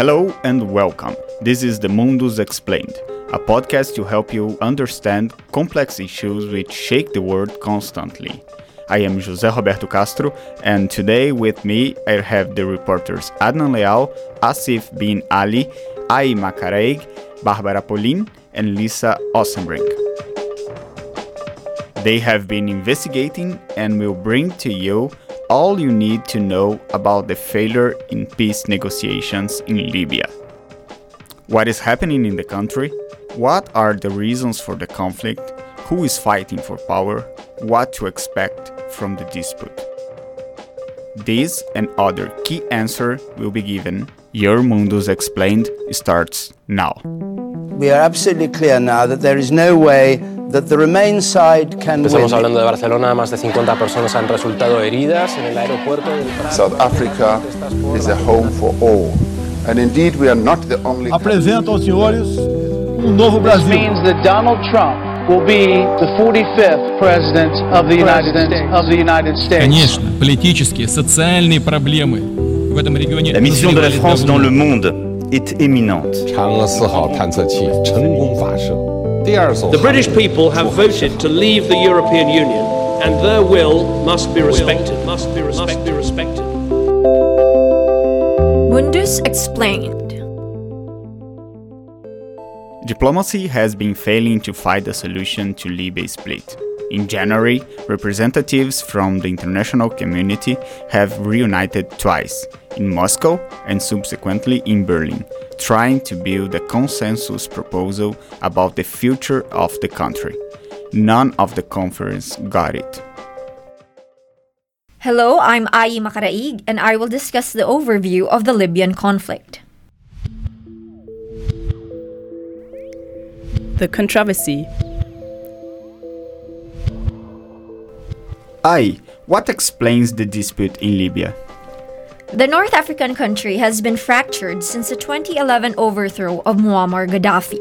Hello and welcome. This is the Mundus Explained, a podcast to help you understand complex issues which shake the world constantly. I am José Roberto Castro, and today with me I have the reporters Adnan Leal, Asif bin Ali, Ai Makaraig, Barbara Polin, and Lisa Ossenbrink. They have been investigating and will bring to you all you need to know about the failure in peace negotiations in Libya. What is happening in the country? What are the reasons for the conflict? Who is fighting for power? What to expect from the dispute? This and other key answers will be given. Your Mundus Explained starts now. We are absolutely clear now that there is no way that the Remain side can Estamos win. hablando de Barcelona, más de 50 personas han resultado heridas en el aeropuerto del Prat. South Africa is a home for all. And indeed, we are not the only apresento aos senhores um novo This Brasil. means that Donald Trump will be the 45th president of the United States. Of the United States. Конечно, политические, социальные проблемы в этом регионе La mission de la назревали France давно. dans le monde est éminente. 嫦娥四号探测器成功发射，第二艘 The British people have voted to leave the European Union, and their will must be respected. Must be respected. respected. Mundus explained. Diplomacy has been failing to find a solution to Libya's split. In January, representatives from the international community have reunited twice, in Moscow and subsequently in Berlin, trying to build a consensus proposal about the future of the country. None of the conference got it. Hello, I'm Ai Makaraig, and I will discuss the overview of the Libyan conflict. The controversy. Ai, what explains the dispute in Libya? The North African country has been fractured since the 2011 overthrow of Muammar Gaddafi.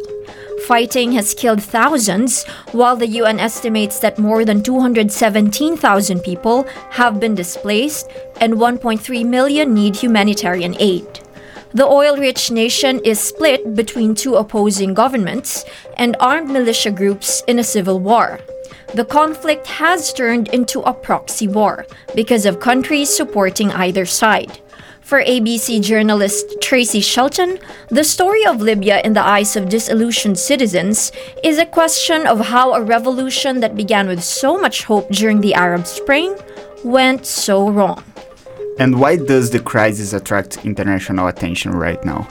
Fighting has killed thousands, while the UN estimates that more than 217,000 people have been displaced and 1.3 million need humanitarian aid. The oil rich nation is split between two opposing governments and armed militia groups in a civil war. The conflict has turned into a proxy war because of countries supporting either side. For ABC journalist Tracy Shelton, the story of Libya in the eyes of disillusioned citizens is a question of how a revolution that began with so much hope during the Arab Spring went so wrong. And why does the crisis attract international attention right now?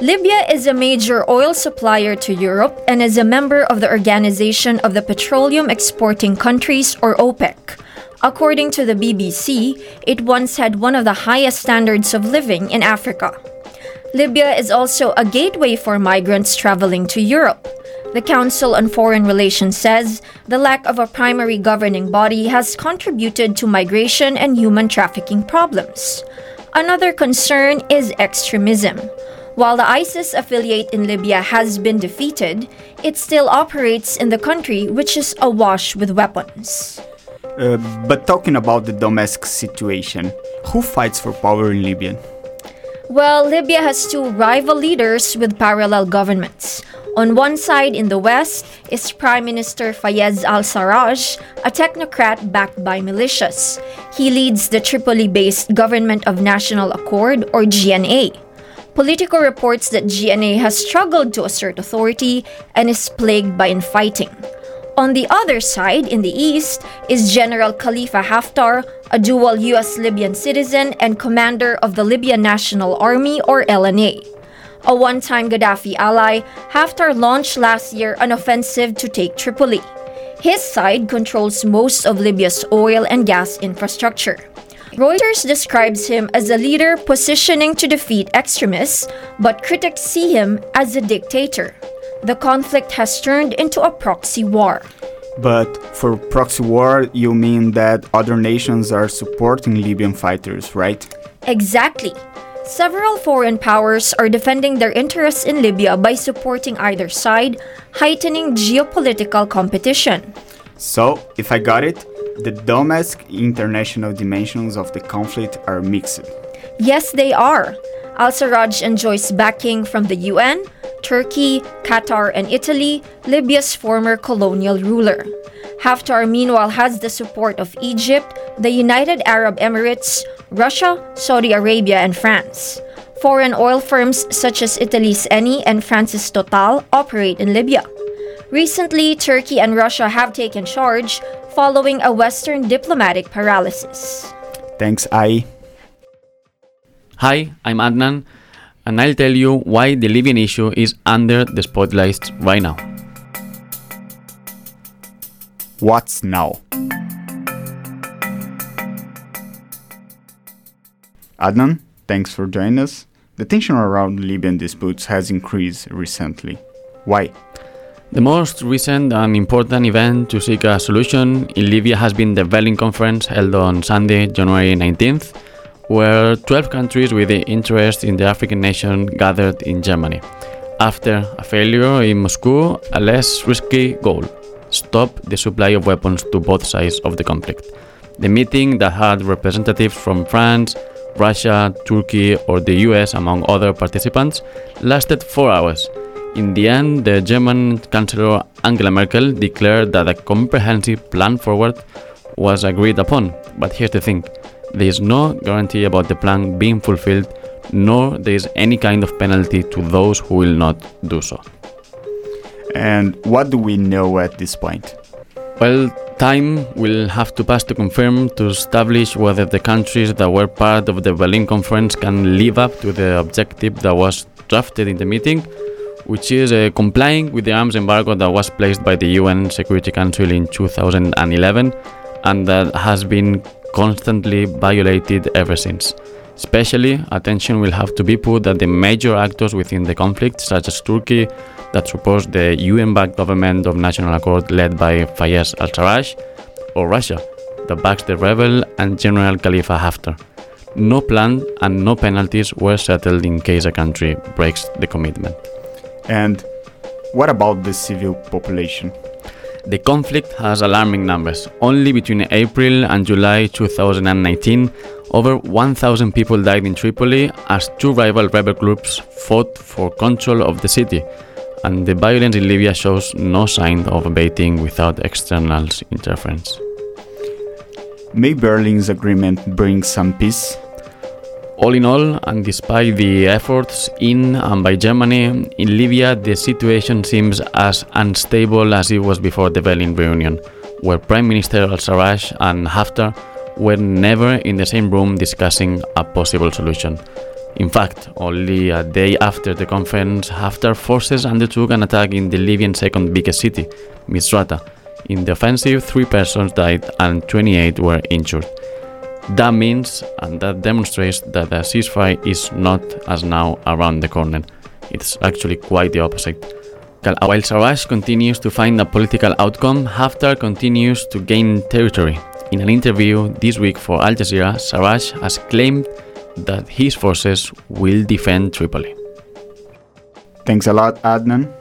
Libya is a major oil supplier to Europe and is a member of the Organization of the Petroleum Exporting Countries, or OPEC. According to the BBC, it once had one of the highest standards of living in Africa. Libya is also a gateway for migrants traveling to Europe. The Council on Foreign Relations says the lack of a primary governing body has contributed to migration and human trafficking problems. Another concern is extremism. While the ISIS affiliate in Libya has been defeated, it still operates in the country, which is awash with weapons. Uh, but talking about the domestic situation, who fights for power in Libya? Well, Libya has two rival leaders with parallel governments. On one side in the west is Prime Minister Fayez al Sarraj, a technocrat backed by militias. He leads the Tripoli based Government of National Accord, or GNA. Politico reports that GNA has struggled to assert authority and is plagued by infighting. On the other side, in the east, is General Khalifa Haftar, a dual US Libyan citizen and commander of the Libyan National Army, or LNA. A one time Gaddafi ally, Haftar launched last year an offensive to take Tripoli. His side controls most of Libya's oil and gas infrastructure. Reuters describes him as a leader positioning to defeat extremists, but critics see him as a dictator. The conflict has turned into a proxy war. But for proxy war, you mean that other nations are supporting Libyan fighters, right? Exactly. Several foreign powers are defending their interests in Libya by supporting either side, heightening geopolitical competition. So, if I got it, the domestic international dimensions of the conflict are mixed. Yes, they are. Al Sarraj enjoys backing from the UN, Turkey, Qatar, and Italy, Libya's former colonial ruler. Haftar, meanwhile, has the support of Egypt, the United Arab Emirates, Russia, Saudi Arabia, and France. Foreign oil firms such as Italy's Eni and France's Total operate in Libya. Recently, Turkey and Russia have taken charge following a Western diplomatic paralysis. Thanks, Ai. Hi, I'm Adnan, and I'll tell you why the Libyan issue is under the spotlight right now. What's now? Adnan, thanks for joining us. The tension around Libyan disputes has increased recently. Why? The most recent and important event to seek a solution in Libya has been the Berlin Conference held on Sunday, January 19th, where 12 countries with interest in the African nation gathered in Germany. After a failure in Moscow, a less risky goal stop the supply of weapons to both sides of the conflict. The meeting that had representatives from France, Russia, Turkey, or the US, among other participants, lasted four hours. In the end, the German Chancellor Angela Merkel declared that a comprehensive plan forward was agreed upon. But here's the thing there is no guarantee about the plan being fulfilled, nor there is any kind of penalty to those who will not do so. And what do we know at this point? Well, time will have to pass to confirm to establish whether the countries that were part of the Berlin conference can live up to the objective that was drafted in the meeting, which is uh, complying with the arms embargo that was placed by the UN Security Council in 2011 and that has been constantly violated ever since. Especially, attention will have to be put at the major actors within the conflict, such as Turkey, that supports the UN backed government of National Accord led by Fayez al Sarraj, or Russia, that backs the rebel and General Khalifa Haftar. No plan and no penalties were settled in case a country breaks the commitment. And what about the civil population? The conflict has alarming numbers. Only between April and July 2019, over 1,000 people died in Tripoli as two rival rebel groups fought for control of the city, and the violence in Libya shows no sign of abating without external interference. May Berlin's agreement bring some peace? All in all, and despite the efforts in and by Germany, in Libya the situation seems as unstable as it was before the Berlin reunion, where Prime Minister al Sarraj and Haftar were never in the same room discussing a possible solution. In fact, only a day after the conference, Haftar forces undertook an attack in the Libyan second biggest city, Misrata. In the offensive, three persons died and 28 were injured. That means and that demonstrates that the ceasefire is not, as now, around the corner. It's actually quite the opposite. While Sarraj continues to find a political outcome, Haftar continues to gain territory. In an interview this week for Al Jazeera, Sarraj has claimed that his forces will defend Tripoli. Thanks a lot, Adnan.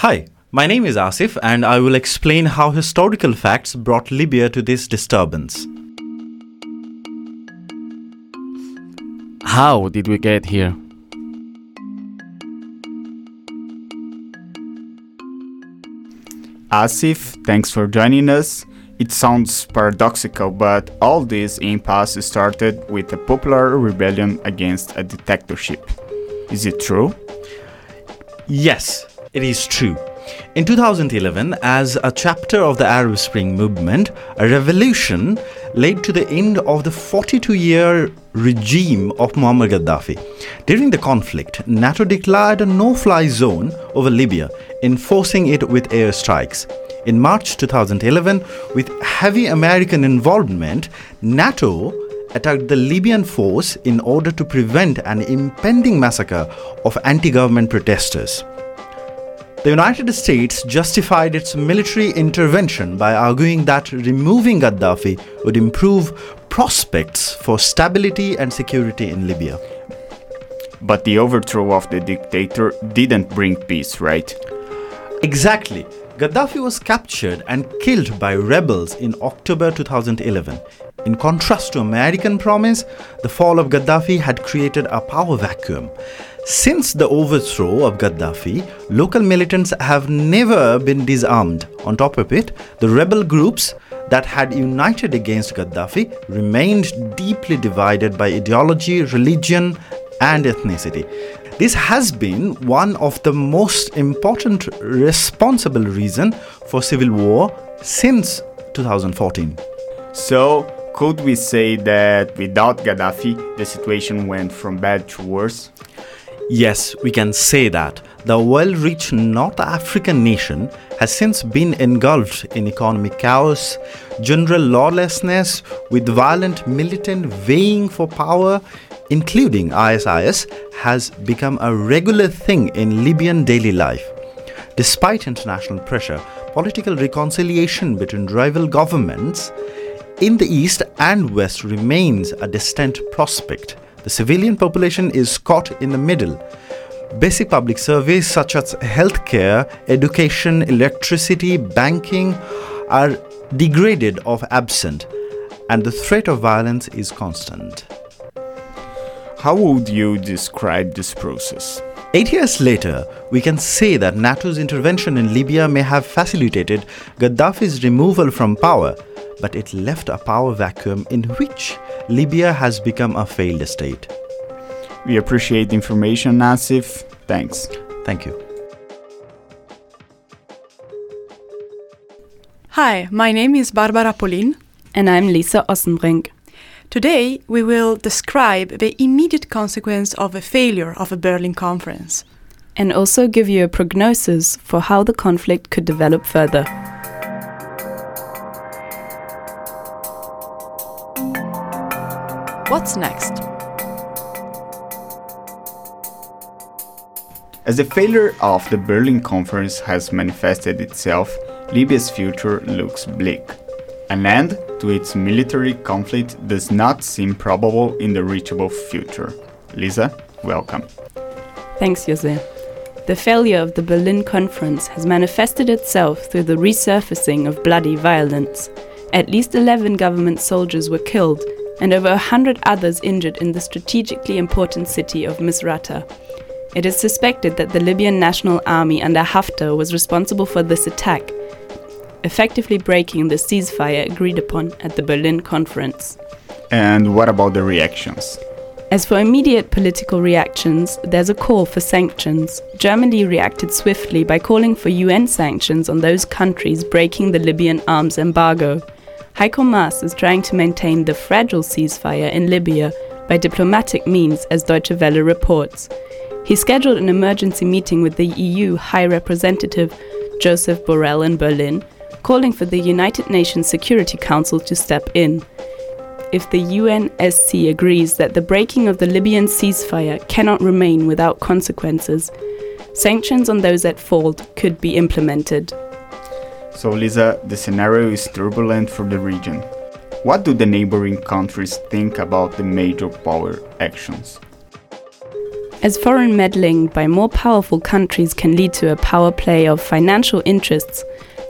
Hi, my name is Asif, and I will explain how historical facts brought Libya to this disturbance. How did we get here? Asif, thanks for joining us. It sounds paradoxical, but all this impasse started with a popular rebellion against a dictatorship. Is it true? Yes, it is true. In 2011, as a chapter of the Arab Spring movement, a revolution led to the end of the 42 year regime of Muammar Gaddafi. During the conflict, NATO declared a no fly zone over Libya, enforcing it with airstrikes. In March 2011, with heavy American involvement, NATO attacked the Libyan force in order to prevent an impending massacre of anti government protesters. The United States justified its military intervention by arguing that removing Gaddafi would improve prospects for stability and security in Libya. But the overthrow of the dictator didn't bring peace, right? Exactly. Gaddafi was captured and killed by rebels in October 2011. In contrast to American promise, the fall of Gaddafi had created a power vacuum. Since the overthrow of Gaddafi, local militants have never been disarmed. On top of it, the rebel groups that had united against Gaddafi remained deeply divided by ideology, religion, and ethnicity. This has been one of the most important responsible reason for civil war since 2014. So, could we say that without Gaddafi, the situation went from bad to worse? Yes, we can say that. The well reached North African nation has since been engulfed in economic chaos, general lawlessness, with violent militant vying for power, including ISIS, has become a regular thing in Libyan daily life. Despite international pressure, political reconciliation between rival governments in the east and west remains a distant prospect. The civilian population is caught in the middle. Basic public services such as healthcare, education, electricity, banking are degraded or absent, and the threat of violence is constant. How would you describe this process? Eight years later, we can say that NATO's intervention in Libya may have facilitated Gaddafi's removal from power, but it left a power vacuum in which Libya has become a failed state. We appreciate the information, Nassif. Thanks. Thank you. Hi, my name is Barbara Polin. And I'm Lisa Ossenbrink. Today, we will describe the immediate consequence of a failure of a Berlin conference. And also give you a prognosis for how the conflict could develop further. What's next? As the failure of the Berlin Conference has manifested itself, Libya's future looks bleak. An end to its military conflict does not seem probable in the reachable future. Lisa, welcome. Thanks, Jose. The failure of the Berlin Conference has manifested itself through the resurfacing of bloody violence. At least 11 government soldiers were killed and over 100 others injured in the strategically important city of Misrata. It is suspected that the Libyan National Army under Haftar was responsible for this attack, effectively breaking the ceasefire agreed upon at the Berlin conference. And what about the reactions? As for immediate political reactions, there's a call for sanctions. Germany reacted swiftly by calling for UN sanctions on those countries breaking the Libyan arms embargo. Heiko Maas is trying to maintain the fragile ceasefire in Libya by diplomatic means, as Deutsche Welle reports. He scheduled an emergency meeting with the EU High Representative Joseph Borrell in Berlin, calling for the United Nations Security Council to step in. If the UNSC agrees that the breaking of the Libyan ceasefire cannot remain without consequences, sanctions on those at fault could be implemented. So, Lisa, the scenario is turbulent for the region. What do the neighboring countries think about the major power actions? As foreign meddling by more powerful countries can lead to a power play of financial interests,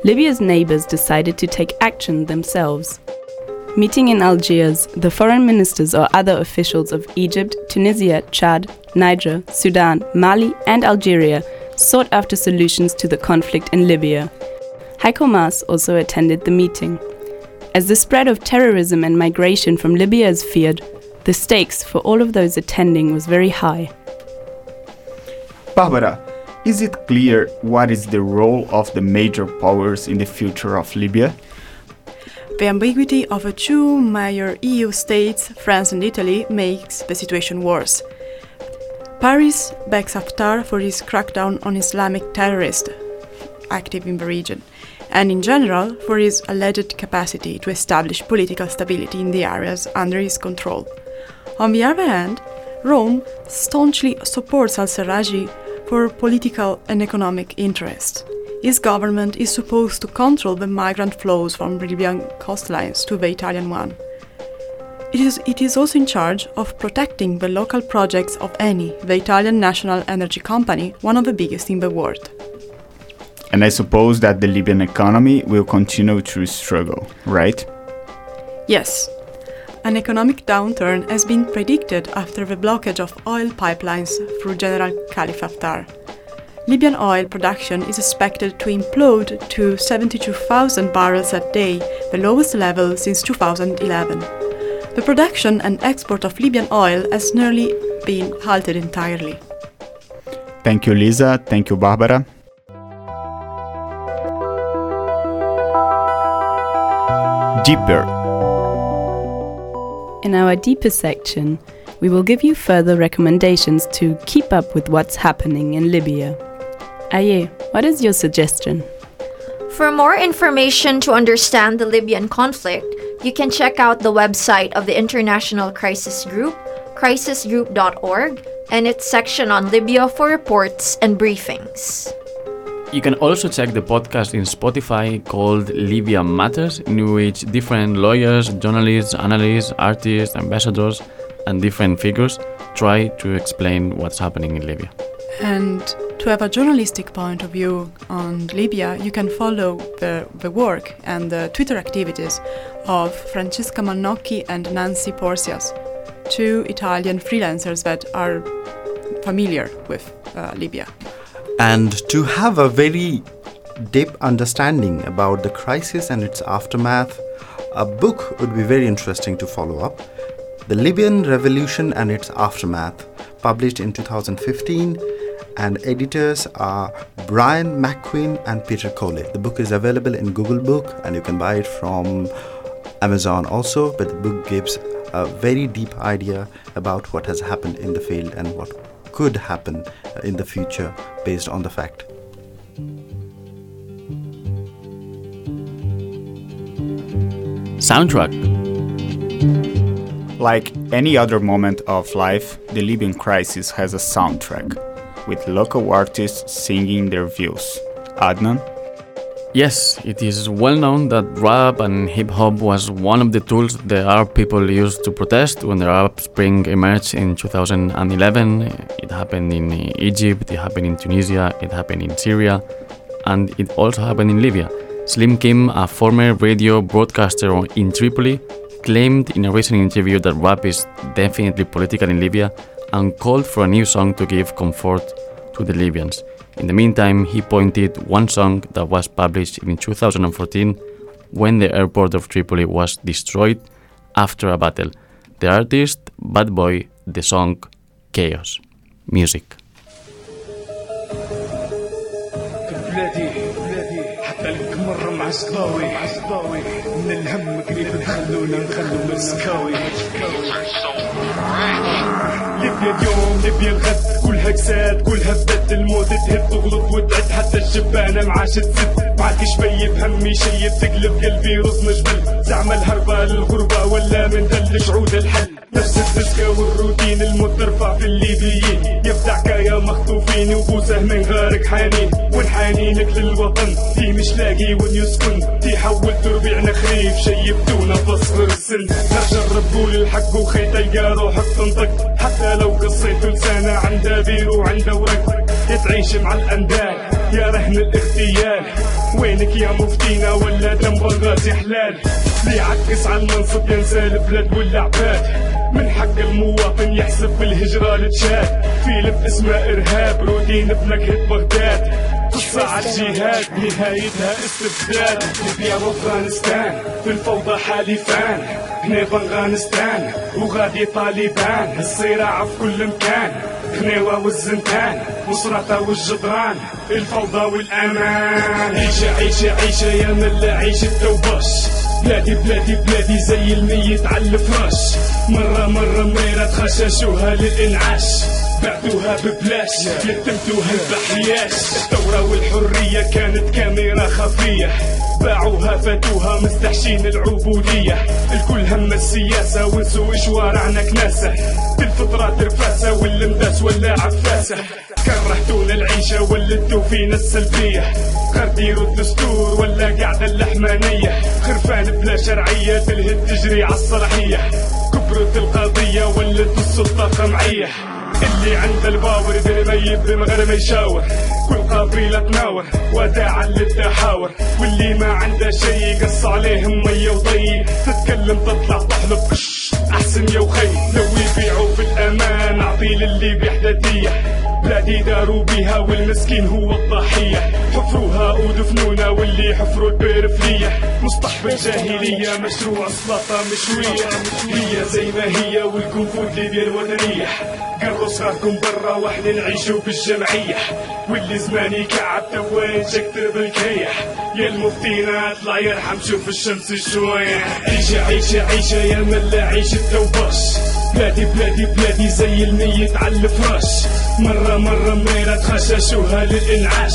Libya's neighbors decided to take action themselves. Meeting in Algiers, the foreign ministers or other officials of Egypt, Tunisia, Chad, Niger, Sudan, Mali, and Algeria sought after solutions to the conflict in Libya. Heiko Maas also attended the meeting. As the spread of terrorism and migration from Libya is feared, the stakes for all of those attending was very high. Barbara, is it clear what is the role of the major powers in the future of Libya? The ambiguity of the two major EU states, France and Italy, makes the situation worse. Paris backs Haftar for his crackdown on Islamic terrorists active in the region, and in general for his alleged capacity to establish political stability in the areas under his control. On the other hand, Rome staunchly supports al Sarraj for political and economic interests. His government is supposed to control the migrant flows from Libyan coastlines to the Italian one. It is, it is also in charge of protecting the local projects of Eni, the Italian national energy company, one of the biggest in the world. And I suppose that the Libyan economy will continue to struggle, right? Yes. An economic downturn has been predicted after the blockage of oil pipelines through General Khalifa Haftar. Libyan oil production is expected to implode to 72,000 barrels a day, the lowest level since 2011. The production and export of Libyan oil has nearly been halted entirely. Thank you, Lisa. Thank you, Barbara. Deeper. In our deeper section, we will give you further recommendations to keep up with what's happening in Libya. Ai, what is your suggestion? For more information to understand the Libyan conflict, you can check out the website of the International Crisis Group, crisisgroup.org, and its section on Libya for reports and briefings. You can also check the podcast in Spotify called Libya Matters, in which different lawyers, journalists, analysts, artists, ambassadors, and different figures try to explain what's happening in Libya. And to have a journalistic point of view on Libya, you can follow the, the work and the Twitter activities of Francesca Mannocchi and Nancy Porcias, two Italian freelancers that are familiar with uh, Libya. And to have a very deep understanding about the crisis and its aftermath, a book would be very interesting to follow up. The Libyan Revolution and its Aftermath, published in 2015, and editors are Brian McQuinn and Peter Coley. The book is available in Google Book and you can buy it from Amazon also, but the book gives a very deep idea about what has happened in the field and what could happen uh, in the future based on the fact. Soundtrack Like any other moment of life, the Libyan crisis has a soundtrack, with local artists singing their views. Adnan? Yes, it is well known that rap and hip hop was one of the tools the Arab people used to protest when the Arab Spring emerged in 2011. It happened in Egypt, it happened in Tunisia, it happened in Syria, and it also happened in Libya. Slim Kim, a former radio broadcaster in Tripoli, claimed in a recent interview that rap is definitely political in Libya and called for a new song to give comfort to the Libyans. In the meantime, he pointed one song that was published in 2014 when the airport of Tripoli was destroyed after a battle. The artist, Bad Boy, the song Chaos. Music. بلادي بلادي حتى لك مرة مع سكاوي من الهم قريب نخلونا نخلو مسكاوي ليبيا اليوم ليبيا الغد كلها كساد كلها بدات الموت تهب تغلط وتعد حتى الشبانة معاش تسد. معاك شبيب همي شيب تقلب قلبي رزن جبل زعما الهربة للغربة ولا من دلش عود الحل. نفس الدسكة والروتين المترفع في الليبيين. يبدع كايا مخطوفين وبوسه من غارك حنين. وين حنينك للوطن تي مش لاقي وين يسكن. تي حولت ربيعنا خريف شيبتونا بصغر السن نرجع قول الحق وخي تلقى روحك تنطق. حتى لو قصيت لسانه عنده بير وعنده ورق تعيش مع الاندال يا رهن الاغتيال وينك يا مفتينا ولا دم غازي حلال ليعكس على المنصب ينسى البلاد والعباد من حق المواطن يحسب بالهجرة لتشاد فيلم اسمه إرهاب روتين بنكهة بغداد. على الجهاد نهايتها استبداد. ليبيا وأفغانستان في الفوضى حالفان. هنا بأفغانستان وغادي طالبان. الصراع في كل مكان خنيوة والزنتان. وصرطة والجدران الفوضى والأمان. عيشة عيشة عيشة يا ملا عيشة توبش بلادي بلادي بلادي زي الميت على الفراش مرة مرة مريرة تخششوها للإنعاش. بعتوها ببلاش. يتمتوها البحرياش. الثورة والحرية كانت كاميرا خفية. باعوها فاتوها مستحشين العبودية. الكل هم السياسة ونسوا شوارعنا كناسة. بالفطرة ترفاسة واللمداس ولا عفاسة. كرهتونا العيشة ولدتوا فينا السلبية. غير ديروا الدستور ولا قاعدة اللحمانية. خرفان بلا شرعية تلهد تجري عالصلاحية كبرت القضية ولدت السلطة قمعية. اللي عنده الباور يدير ميت من غير ما يشاور. كل قبيلة تناور وداعا للتحاور. واللي ما عنده شي يقص عليهم مية وضي تتكلم تطلع تحلب أحسن يا وخي. لو يبيعوا في الأمان أعطي للي بيحدثيه بلادي داروا بيها والمسكين هو الضحية. حفروها ودفنونا واللي حفروا البير فلية مصطح بالجاهلية مشروع سلطة مشوية. هي زي ما هي والكونفو ليبيا الوطنية قروا صغاركم برا وإحنا نعيشوا بالجمعية واللي زماني كعب توين شكتر بالكيح. يا المفتينا اطلع يرحم شوف الشمس شوية. عيشة عيشة عيشة يا ملا عيشة توباش. بلادي بلادي بلادي زي الميت على الفراش. مرة مرة ميرة تخششوها للإنعاش.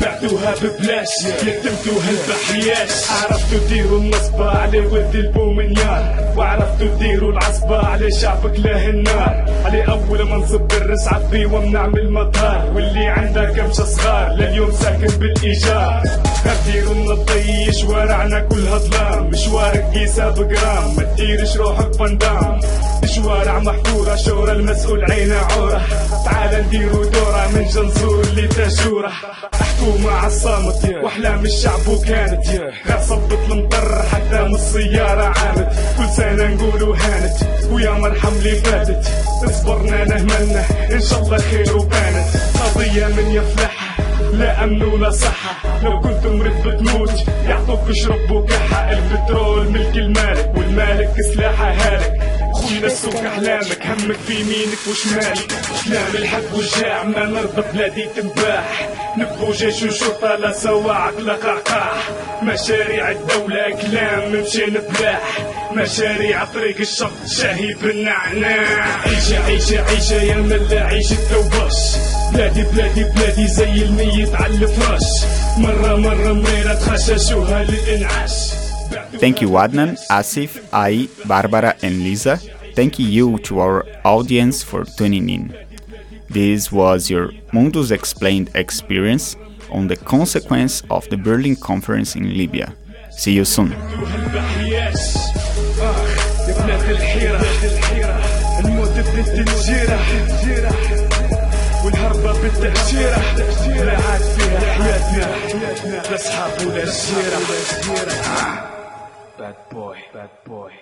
بعتوها ببلاش يتمتوها البحرياش عرفتوا ديروا النصبة على ولد البومنيار وعرفتوا ديروا العصبة على شعبك له النار. على أول ما نصب الرس عبي ونعمل مطار واللي عنده كمشة صغار لليوم ساكن بالإيجار. ديروا النضي شوارعنا كلها ظلام. مشوارك قيسة بجرام ما تديرش روحك فندام شوارع محفورة شورى المسؤول عينه عورة. تعال نديروا دورة من جنزور لتاشورة حكومة عالصامت واحلام الشعب وكانت. صبت المطر حتى من السيارة عامت كل سنة نقولوا هانت. ويا مرحم لي فاتت. اصبرنا نهملنا. إن شاء الله خير وبانت. قضية من يفلحها لا أمن ولا صحة. لو كنت مريض بتموت. يعطوك شرب وكحة. البترول ملك المالك والمالك سلاحه هالك خوينا السوق أحلامك همك في يمينك وشمالك كلام الحق والجاع ما نرضى بلادي تنباح. نبغوا جيش وشرطة لا سواعق لا قعقاع. مشاريع الدولة كلام ممشي نبلاح مشاريع طريق الشط شاهي بالنعناع. عيشة عيشة عيشة يا ملا عيشة توباش. بلادي بلادي بلادي زي الميت على الفراش. مرة مرة مريرة تخششوها للإنعاش. Thank you, Adnan, Asif, Ai, Barbara, and Lisa. Thank you to our audience for tuning in. This was your Mundus Explained experience on the consequence of the Berlin Conference in Libya. See you soon. والهربة بالتهجيرة لا عاد فيها حياتنا لا اصحاب ولا جيرة Bad boy, bad boy.